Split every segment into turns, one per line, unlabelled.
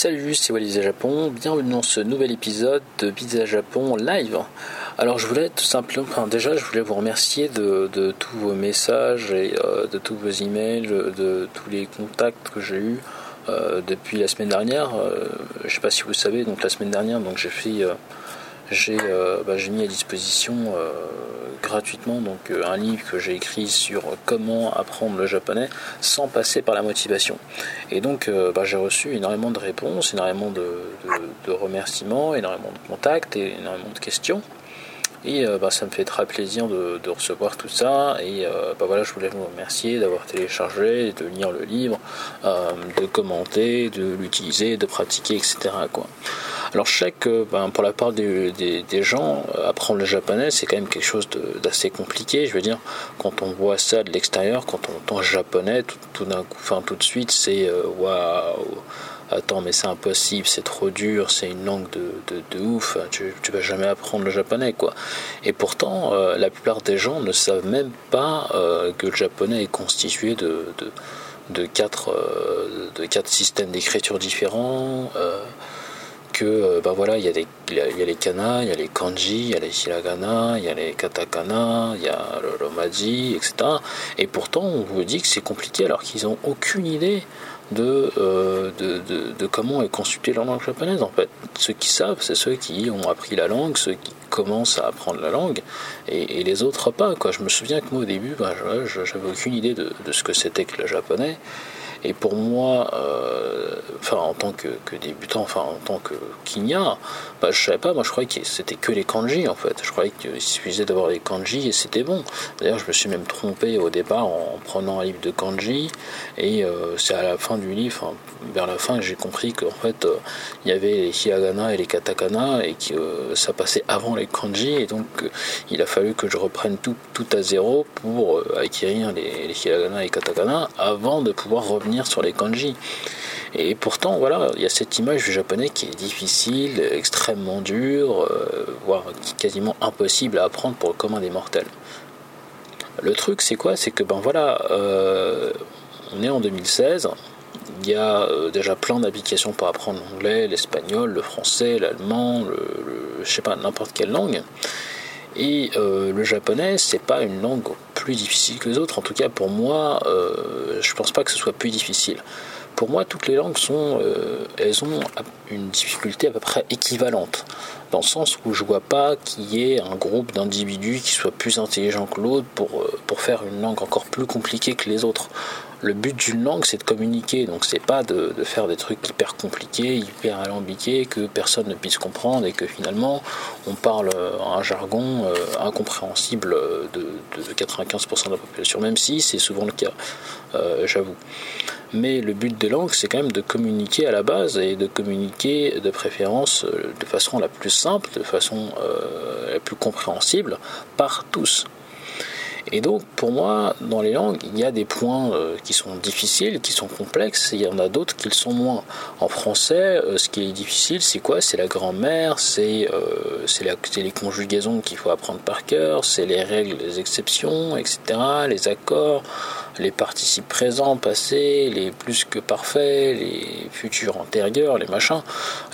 Salut, c'est Wallis Japon, bienvenue dans ce nouvel épisode de Pizza Japon live. Alors je voulais tout simplement, déjà je voulais vous remercier de, tous vos messages et euh, de tous vos emails, de tous les contacts que j'ai eus euh, depuis la semaine dernière. Euh, je ne sais pas si vous savez, donc la semaine dernière, donc j'ai fait, bah, j'ai mis à disposition gratuitement donc euh, un livre que j'ai écrit sur comment apprendre le japonais sans passer par la motivation. Et donc euh, bah, j'ai reçu énormément de réponses, énormément de, remerciements, énormément de contacts et énormément de questions. Et euh, bah, ça me fait très plaisir de, recevoir tout ça. Et voilà, je voulais vous remercier d'avoir téléchargé, de lire le livre, de commenter, de l'utiliser, de pratiquer, etc. Alors je sais que ben, pour la part des, gens, euh, apprendre le japonais, c'est quand même quelque chose d'assez compliqué. Je veux dire, quand on voit ça de l'extérieur, quand on entend japonais, tout, d'un coup, enfin tout de suite, c'est euh, waouh. Attends, mais c'est impossible, c'est trop dur, c'est une langue de, ouf, tu, tu vas jamais apprendre le japonais, quoi. Et pourtant, euh, la plupart des gens ne savent même pas que le japonais est constitué de, de, quatre, de quatre systèmes d'écriture différents que ben voilà, il y, a des, il y a les kana, il y a les kanji, il y a les hiragana, il y a les katakana, il y a le romaji, etc. Et pourtant, on vous dit que c'est compliqué alors qu'ils n'ont aucune idée euh, de, de, de, comment est constituée la langue japonaise en fait. Ceux qui savent, c'est ceux qui ont appris la langue, ceux qui commencent à apprendre la langue, et, les autres pas. Quoi. Je me souviens que moi au début, ben, j'avais aucune idée de ce que c'était que le japonais. Et pour moi, euh, enfin en tant que, débutant, enfin en tant que kinya, bah, je savais pas, moi je croyais que c'était que les kanji en fait. Je croyais qu'il suffisait d'avoir les kanji et c'était bon. D'ailleurs, je me suis même trompé au départ en prenant un livre de kanji et euh, c'est à la fin du livre, vers la fin, que j'ai compris qu'en fait euh, il y avait les hiragana et les katakana et que ça passait avant les kanji et donc il a fallu que je reprenne tout, tout à zéro pour acquérir les, les hiragana et katakana avant de pouvoir revenir sur les kanji. Et pourtant, voilà, il y a cette image du japonais qui est difficile, extrêmement dure, euh, voire quasiment impossible à apprendre pour le commun des mortels. Le truc, c'est quoi? C'est que, ben voilà, euh, on est en 2016, il y a euh, déjà plein d'applications pour apprendre l'anglais, l'espagnol, le français, l'allemand, le, je sais pas, n'importe quelle langue. Et le japonais, c'est pas une langue difficile que les autres. En tout cas, pour moi, euh, je pense pas que ce soit plus difficile. Pour moi, toutes les langues sont, euh, elles ont une difficulté à peu près équivalente, dans le sens où je vois pas qu'il y ait un groupe d'individus qui soit plus intelligent que l'autre pour, euh, pour faire une langue encore plus compliquée que les autres le but d'une langue, c'est de communiquer. Donc, c'est pas de, faire des trucs hyper compliqués, hyper alambiqués, que personne ne puisse comprendre et que finalement, on parle un jargon euh, incompréhensible de, 95% de la population, même si c'est souvent le cas, euh, j'avoue. Mais le but des langues, c'est quand même de communiquer à la base et de communiquer de préférence euh, de façon la plus simple, de façon la plus compréhensible par tous. Et donc, pour moi, dans les langues, il y a des points euh, qui sont difficiles, qui sont complexes, et il y en a d'autres qui le sont moins. En français, euh, ce qui est difficile, c'est quoi? C'est la grammaire, c'est euh, les conjugaisons qu'il faut apprendre par cœur, c'est les règles, les exceptions, etc., les accords, les participes présents, passés, les plus que parfaits, les futurs antérieurs, les machins,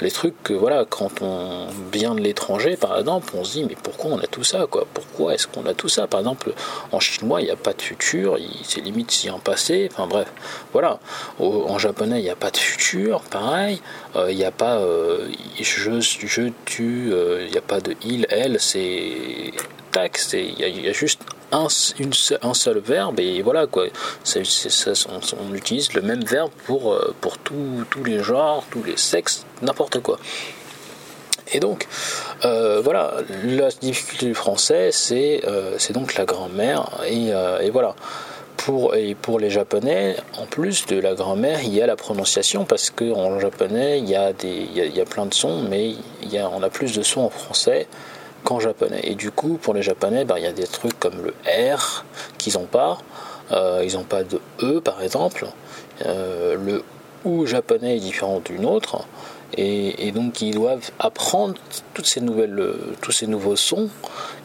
les trucs que voilà, quand on vient de l'étranger par exemple, on se dit mais pourquoi on a tout ça quoi? Pourquoi est-ce qu'on a tout ça? Par exemple, en chinois, il n'y a pas de futur, c'est limite si un passé, enfin bref, voilà. en japonais, il n'y a pas de futur, pareil, euh, il n'y a pas euh, je, je, tu, euh, il n'y a pas de il, elle, c'est tac, il y, a juste un, seul verbe et voilà quoi. on, utilise le même verbe pour, euh, pour tous les genres, tous les sexes, n'importe quoi. Et donc, euh, voilà, la difficulté du français, c'est euh, donc la grammaire. Et, et, voilà. Pour, et pour les japonais, en plus de la grammaire, il y a la prononciation, parce qu'en japonais, il y, a des, il, y a, plein de sons, mais il y a, on a plus de sons en français qu'en japonais. Et du coup, pour les japonais, ben, il y a des trucs comme le R qu'ils n'ont pas. Euh, ils n'ont pas de E, par exemple. Euh, le OU japonais est différent d'une autre. Et, donc, ils doivent apprendre toutes ces nouvelles, tous ces nouveaux sons.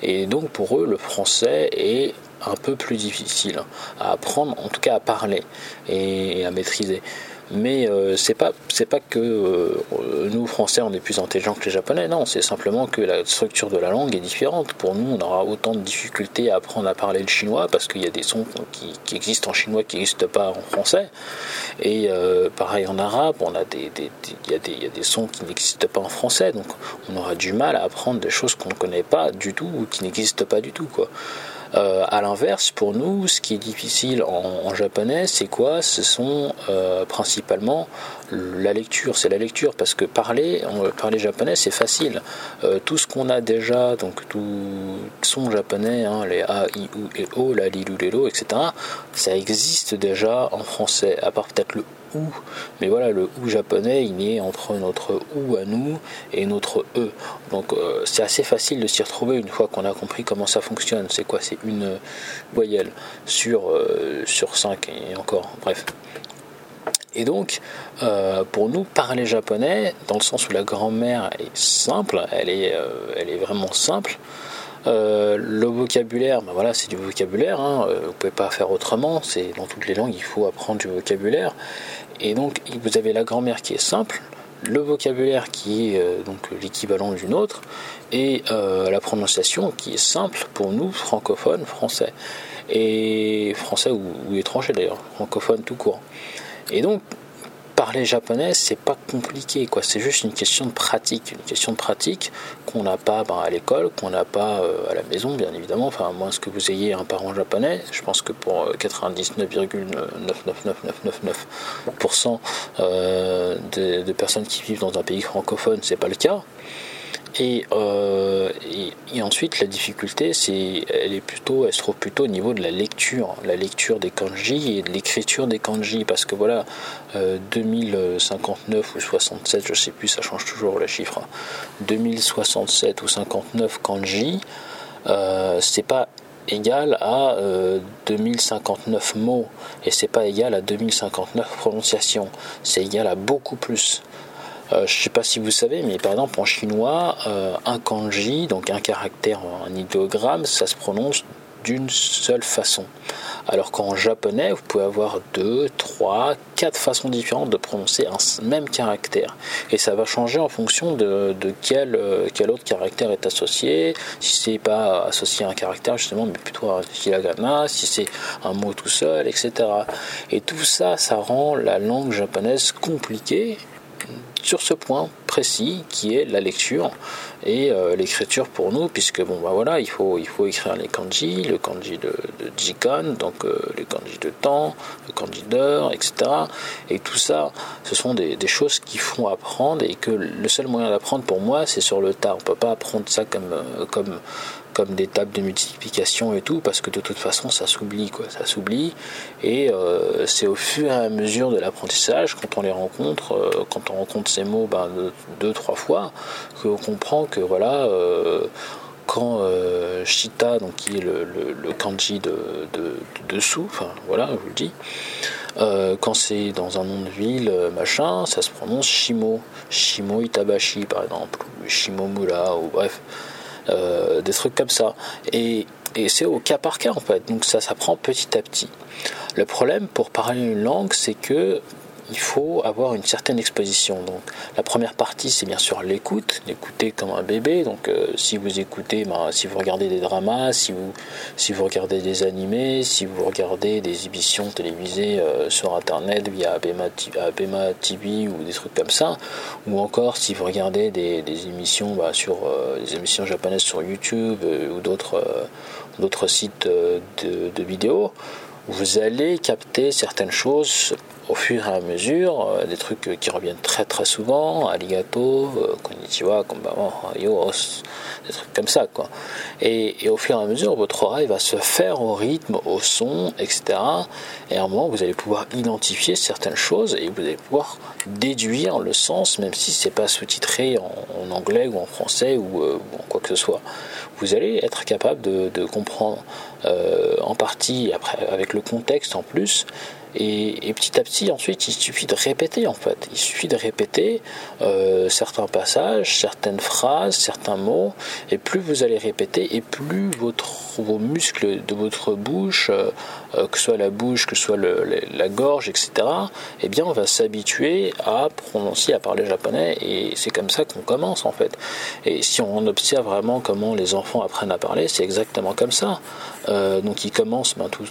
Et donc, pour eux, le français est un peu plus difficile à apprendre, en tout cas à parler et à maîtriser. Mais euh, c'est pas c'est pas que euh, nous Français on est plus intelligents que les Japonais. Non, c'est simplement que la structure de la langue est différente. Pour nous, on aura autant de difficultés à apprendre à parler le chinois parce qu'il y a des sons qui, existent en chinois qui n'existent pas en français. Et euh, pareil en arabe, on a des, il, y y a des sons qui n'existent pas en français. Donc on aura du mal à apprendre des choses qu'on ne connaît pas du tout ou qui n'existent pas du tout quoi. Euh, à l'inverse, pour nous, ce qui est difficile en, japonais, c'est quoi? Ce sont euh, principalement la lecture. C'est la lecture parce que parler, parler japonais, c'est facile. Euh, tout ce qu'on a déjà, donc tout son japonais, hein, les a, i, u et o, la, li, lu, lo, etc. Ça existe déjà en français, à part peut-être le ou. Mais voilà, le ou japonais, il est entre notre ou à nous et notre e. Donc euh, c'est assez facile de s'y retrouver une fois qu'on a compris comment ça fonctionne. C'est quoi? C'est une voyelle sur, euh, sur 5 et encore, bref. Et donc, euh, pour nous, parler japonais, dans le sens où la grammaire est simple, elle est, elle est vraiment simple, euh, le vocabulaire, ben voilà, c'est du vocabulaire. Hein, euh, vous pouvez pas faire autrement. C'est dans toutes les langues, il faut apprendre du vocabulaire. Et donc, vous avez la grammaire qui est simple, le vocabulaire qui est euh, donc l'équivalent d'une autre, et la prononciation qui est simple pour nous francophones français et français ou, ou étrangers d'ailleurs, francophones tout court. Et donc, parler japonais, c'est pas compliqué, quoi. C'est juste une question de pratique, une question de pratique qu'on n'a pas ben, à l'école, qu'on n'a pas euh, à la maison, bien évidemment. Enfin, à moins que vous ayez un parent japonais, je pense que pour 99,99999% euh, euh de, personnes qui vivent dans un pays francophone, c'est pas le cas. Euh, et, ensuite, la difficulté, c'est, elle est plutôt, elle se trouve plutôt au niveau de la lecture, la lecture des kanji et de l'écriture des kanji, parce que voilà, 2059 euh, ou 67, je sais plus, ça change toujours la chiffre. 2067 hein. ou 59 kanji, euh, c'est pas égal à 2059 mots et c'est pas égal à 2059 prononciations, c'est égal à beaucoup plus. Euh, je ne sais pas si vous savez, mais par exemple en chinois, euh, un kanji, donc un caractère, un idéogramme, ça se prononce d'une seule façon. Alors qu'en japonais, vous pouvez avoir deux, trois, quatre façons différentes de prononcer un même caractère. Et ça va changer en fonction de, quel, euh, quel, autre caractère est associé. Si c'est pas associé à un caractère justement, mais plutôt à un hiragana, si c'est un mot tout seul, etc. Et tout ça, ça rend la langue japonaise compliquée sur ce point précis qui est la lecture et euh, l'écriture pour nous puisque bon bah voilà il faut il faut écrire les kanji le kanji de, de jikan donc euh, les kanji de temps le kanji d'heure etc et tout ça ce sont des, choses qui font apprendre et que le seul moyen d'apprendre pour moi c'est sur le tas on peut pas apprendre ça comme euh, comme comme des tables de multiplication et tout, parce que de toute façon ça s'oublie, quoi, ça s'oublie. Et c'est au fur et à mesure de l'apprentissage, quand on les rencontre, quand on rencontre ces mots ben, deux, trois fois, qu'on comprend que voilà, euh, quand Shita, donc qui est le, kanji de, dessous, voilà, je vous le dis. quand c'est dans un nom de ville, machin, ça se prononce Shimo, Shimo Itabashi par exemple, ou Shimomura, ou bref, euh, des trucs comme ça. Et, et c'est au cas par cas en fait, donc ça s'apprend petit à petit. Le problème pour parler une langue, c'est que il faut avoir une certaine exposition. Donc, la première partie, c'est bien sûr l'écoute, l'écouter comme un bébé. Donc, euh, si vous écoutez, ben, si vous regardez des dramas, si vous, si vous regardez des animés, si vous regardez des émissions télévisées euh, sur Internet via Abema, TV ou des trucs comme ça, ou encore si vous regardez des, émissions bah, sur euh, des émissions japonaises sur YouTube ou d'autres d'autres sites de, de vidéos, vous allez capter certaines choses au fur et à mesure, euh, des trucs qui reviennent très très souvent, arigato, euh, konnichiwa, konbanwa, yos, des trucs comme ça quoi. Et, au fur et à mesure, votre oreille va se faire au rythme, au son, etc. Et à un moment, vous allez pouvoir identifier certaines choses et vous allez pouvoir déduire le sens, même si c'est pas sous-titré en, anglais ou en français ou, euh, ou, en quoi que ce soit. Vous allez être capable de, de comprendre en partie, après avec le contexte en plus, Et, petit à petit, ensuite, il suffit de répéter en fait. Il suffit de répéter euh, certains passages, certaines phrases, certains mots. Et plus vous allez répéter, et plus vos muscles de votre bouche, euh, euh, que ce soit la bouche, que ce soit la gorge, etc., eh bien, on va s'habituer à prononcer, à parler japonais. Et c'est comme ça qu'on commence en fait. Et si on observe vraiment comment les enfants apprennent à parler, c'est exactement comme ça. Donc ils commencent ben, tout,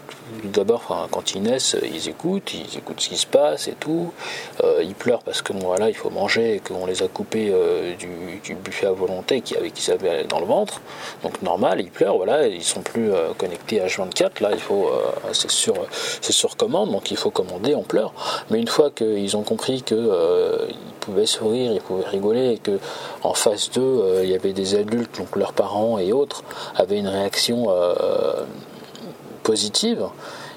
d'abord, quand ils naissent, ils écoutent, ils écoutent ce qui se passe et tout. Euh, ils pleurent parce que il faut manger et qu'on les a coupés euh, du, buffet à volonté qui, avec qui ça avait dans le ventre. Donc normal, ils pleurent, voilà, ils sont plus euh, connectés à H24. Là, c'est sur, c'est sur commande, donc il faut commander, on pleure. Mais une fois qu'ils ont compris que pouvaient sourire, ils pouvaient rigoler et que en face d'eux, il y avait des adultes, donc leurs parents et autres, avaient une réaction positive,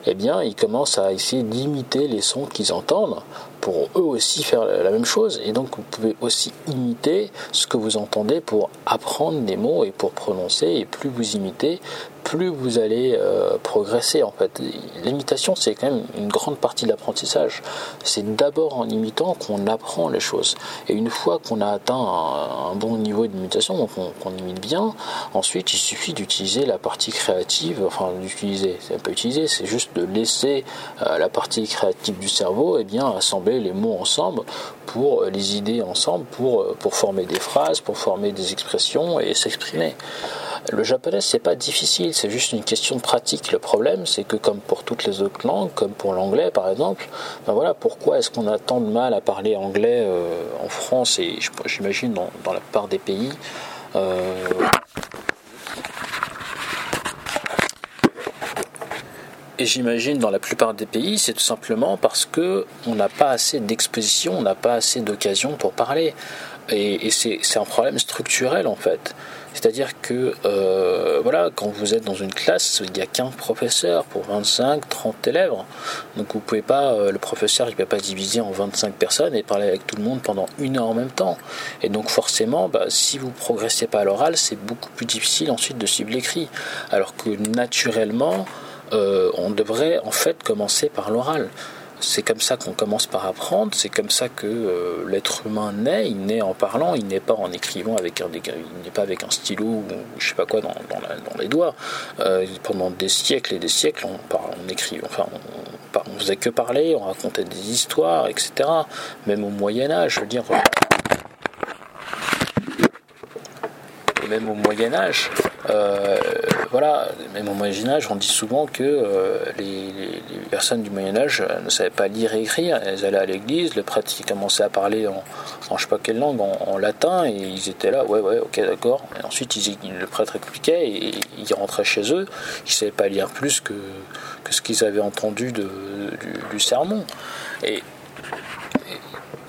eh bien, ils commencent à essayer d'imiter les sons qu'ils entendent pour eux aussi faire la même chose. Et donc, vous pouvez aussi imiter ce que vous entendez pour apprendre des mots et pour prononcer. Et plus vous imitez, plus vous allez euh, progresser en fait. L'imitation c'est quand même une grande partie de l'apprentissage. C'est d'abord en imitant qu'on apprend les choses. Et une fois qu'on a atteint un, bon niveau d'imitation, qu'on imite bien, ensuite il suffit d'utiliser la partie créative, enfin d'utiliser, c'est pas utiliser, c'est juste de laisser euh, la partie créative du cerveau et eh bien assembler les mots ensemble pour euh, les idées ensemble pour, pour former des phrases, pour former des expressions et s'exprimer. Le japonais, c'est pas difficile, c'est juste une question de pratique. Le problème, c'est que comme pour toutes les autres langues, comme pour l'anglais par exemple, ben voilà, pourquoi est-ce qu'on a tant de mal à parler anglais euh, en France et j'imagine dans, la plupart des pays euh, Et j'imagine dans la plupart des pays, c'est tout simplement parce que on n'a pas assez d'exposition, on n'a pas assez d'occasion pour parler. Et c'est un problème structurel en fait. C'est-à-dire que euh, voilà, quand vous êtes dans une classe, il y a 15 professeurs pour 25, 30 élèves. Donc vous pouvez pas, euh, le professeur il peut pas se diviser en 25 personnes et parler avec tout le monde pendant une heure en même temps. Et donc forcément, bah, si vous progressez pas à l'oral, c'est beaucoup plus difficile ensuite de suivre l'écrit. Alors que naturellement, euh, on devrait en fait commencer par l'oral c'est comme ça qu'on commence par apprendre, c'est comme ça que euh, l'être humain naît, il naît en parlant, il n'est pas en écrivant avec un, il n'est pas avec un stylo ou je sais pas quoi dans, les doigts. Euh, pendant des siècles et des siècles, on, parle, on enfin, on, on, faisait que parler, on racontait des histoires, etc. Même au Moyen Âge, je veux dire. Même au Moyen Âge, euh, voilà, même au Moyen Âge, on dit souvent que euh, les, personnes du Moyen Âge ne savaient pas lire et écrire. Elles allaient à l'église, le prêtre commençait à parler en, en je sais pas quelle langue, en, latin, et ils étaient là, ouais, ouais, ok, d'accord. Et ensuite, le prêtre expliquait et ils rentraient chez eux. Ils savaient pas lire plus que, ce qu'ils avaient entendu de, du, sermon. Et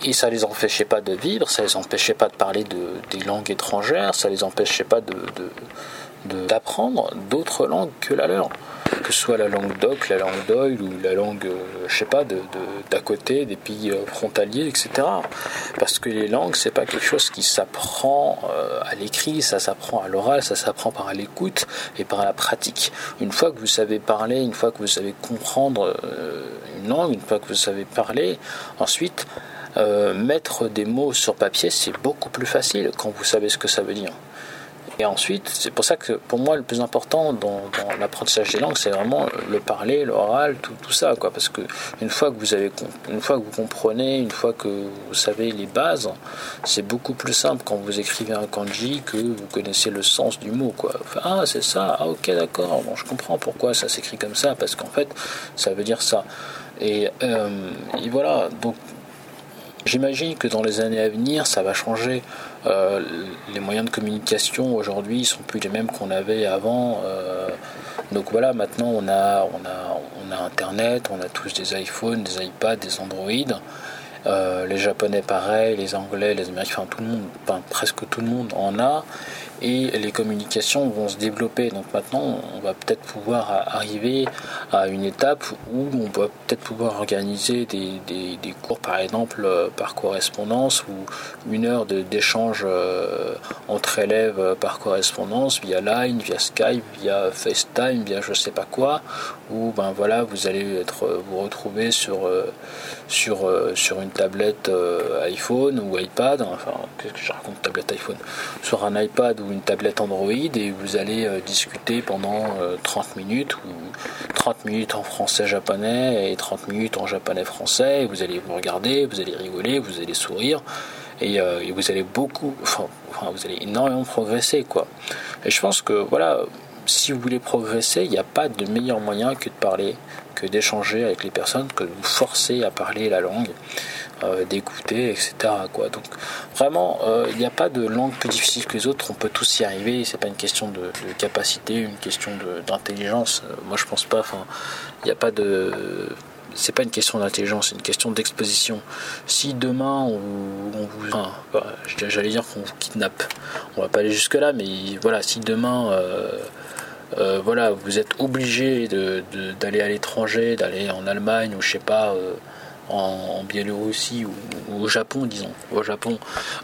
et ça les empêchait pas de vivre, ça les empêchait pas de parler de, des langues étrangères, ça les empêchait pas de, d'apprendre d'autres langues que la leur que ce soit la langue d'Oc, la langue d'Oil ou la langue, euh, je sais pas, d'à de, côté, des pays euh, frontaliers, etc. Parce que les langues, c'est pas quelque chose qui s'apprend euh, à l'écrit, ça s'apprend à l'oral, ça s'apprend par l'écoute et par la pratique. Une fois que vous savez parler, une fois que vous savez comprendre une langue, une fois que vous savez parler, ensuite, mettre des mots sur papier, c'est beaucoup plus facile quand vous savez ce que ça veut dire. Et ensuite, c'est pour ça que pour moi, le plus important dans, l'apprentissage des langues, c'est vraiment le parler, l'oral, tout, tout, ça. Quoi. Parce que une fois que, vous avez, une fois que vous comprenez, une fois que vous savez les bases, c'est beaucoup plus simple quand vous écrivez un kanji que vous connaissez le sens du mot. Quoi. ah, c'est ça, ah, ok, d'accord, bon, je comprends pourquoi ça s'écrit comme ça, parce qu'en fait, ça veut dire ça. Et, euh, et voilà, donc J'imagine que dans les années à venir, ça va changer. Euh, les moyens de communication aujourd'hui sont plus les mêmes qu'on avait avant. Euh, donc voilà, maintenant on a, on, a, on a Internet, on a tous des iPhones, des iPads, des Android. Euh, les Japonais pareil, les Anglais, les Américains, tout le monde, presque tout le monde en a. et les communications vont se développer. Donc maintenant, on va peut-être pouvoir arriver à une étape où on va peut-être pouvoir organiser des, des, cours, par exemple, euh, par correspondance ou une heure d'échange euh, entre élèves euh, par correspondance via Line, via Skype, via FaceTime, via je sais pas quoi, où ben voilà, vous allez être, vous retrouver sur, sur, sur une tablette iPhone ou iPad, enfin, qu'est-ce que je raconte, tablette iPhone, sur un iPad ou une tablette Android et vous allez discuter pendant 30 minutes ou 30 minutes en français japonais et 30 minutes en japonais français vous allez vous regarder, vous allez rigoler, vous allez sourire et, euh, vous allez beaucoup, enfin, vous allez énormément progresser quoi. Et je pense que voilà, si vous voulez progresser, il n'y a pas de meilleur moyen que de parler, que d'échanger avec les personnes, que de vous forcer à parler la langue. Euh, d'écouter, etc. Donc vraiment, euh, il n'y a pas de langue plus difficile que les autres, on peut tous y arriver, c'est pas une question de, capacité, une question d'intelligence. Euh, moi je pense pas, enfin, il n'y a pas de c'est pas une question d'intelligence, c'est une question d'exposition. Si demain on, vous, bah, j'allais dire qu'on vous kidnappe, on va pas aller jusque là, mais voilà, si demain, voilà, vous êtes obligé d'aller à l'étranger, d'aller en Allemagne ou je sais pas, en, Biélorussie ou, au Japon, disons, au Japon,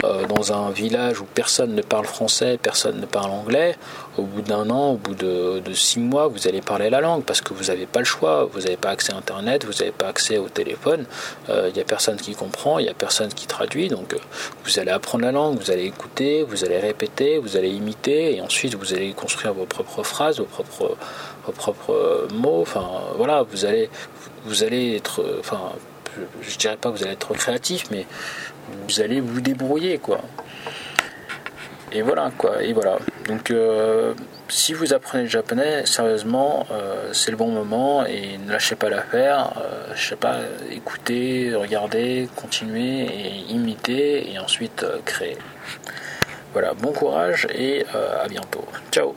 euh, dans un village où personne ne parle français, personne ne parle anglais, au bout d'un an, au bout de, six mois, vous allez parler la langue parce que vous n'avez pas le choix, vous n'avez pas accès à Internet, vous n'avez pas accès au téléphone, il euh, n'y a personne qui comprend, il n'y a personne qui traduit, donc euh, vous allez apprendre la langue, vous allez écouter, vous allez répéter, vous allez imiter, et ensuite vous allez construire vos propres phrases, vos propres, propres mots, enfin voilà, vous allez, vous allez être, enfin je, dirais pas que vous allez être créatif, mais vous allez vous débrouiller, quoi. Et voilà, quoi. Et voilà. Donc, euh, si vous apprenez le japonais, sérieusement, euh, c'est le bon moment et ne lâchez pas l'affaire. Euh, je sais pas, écoutez, regardez, continuez et imitez et ensuite créez. Voilà, bon courage et à bientôt. Ciao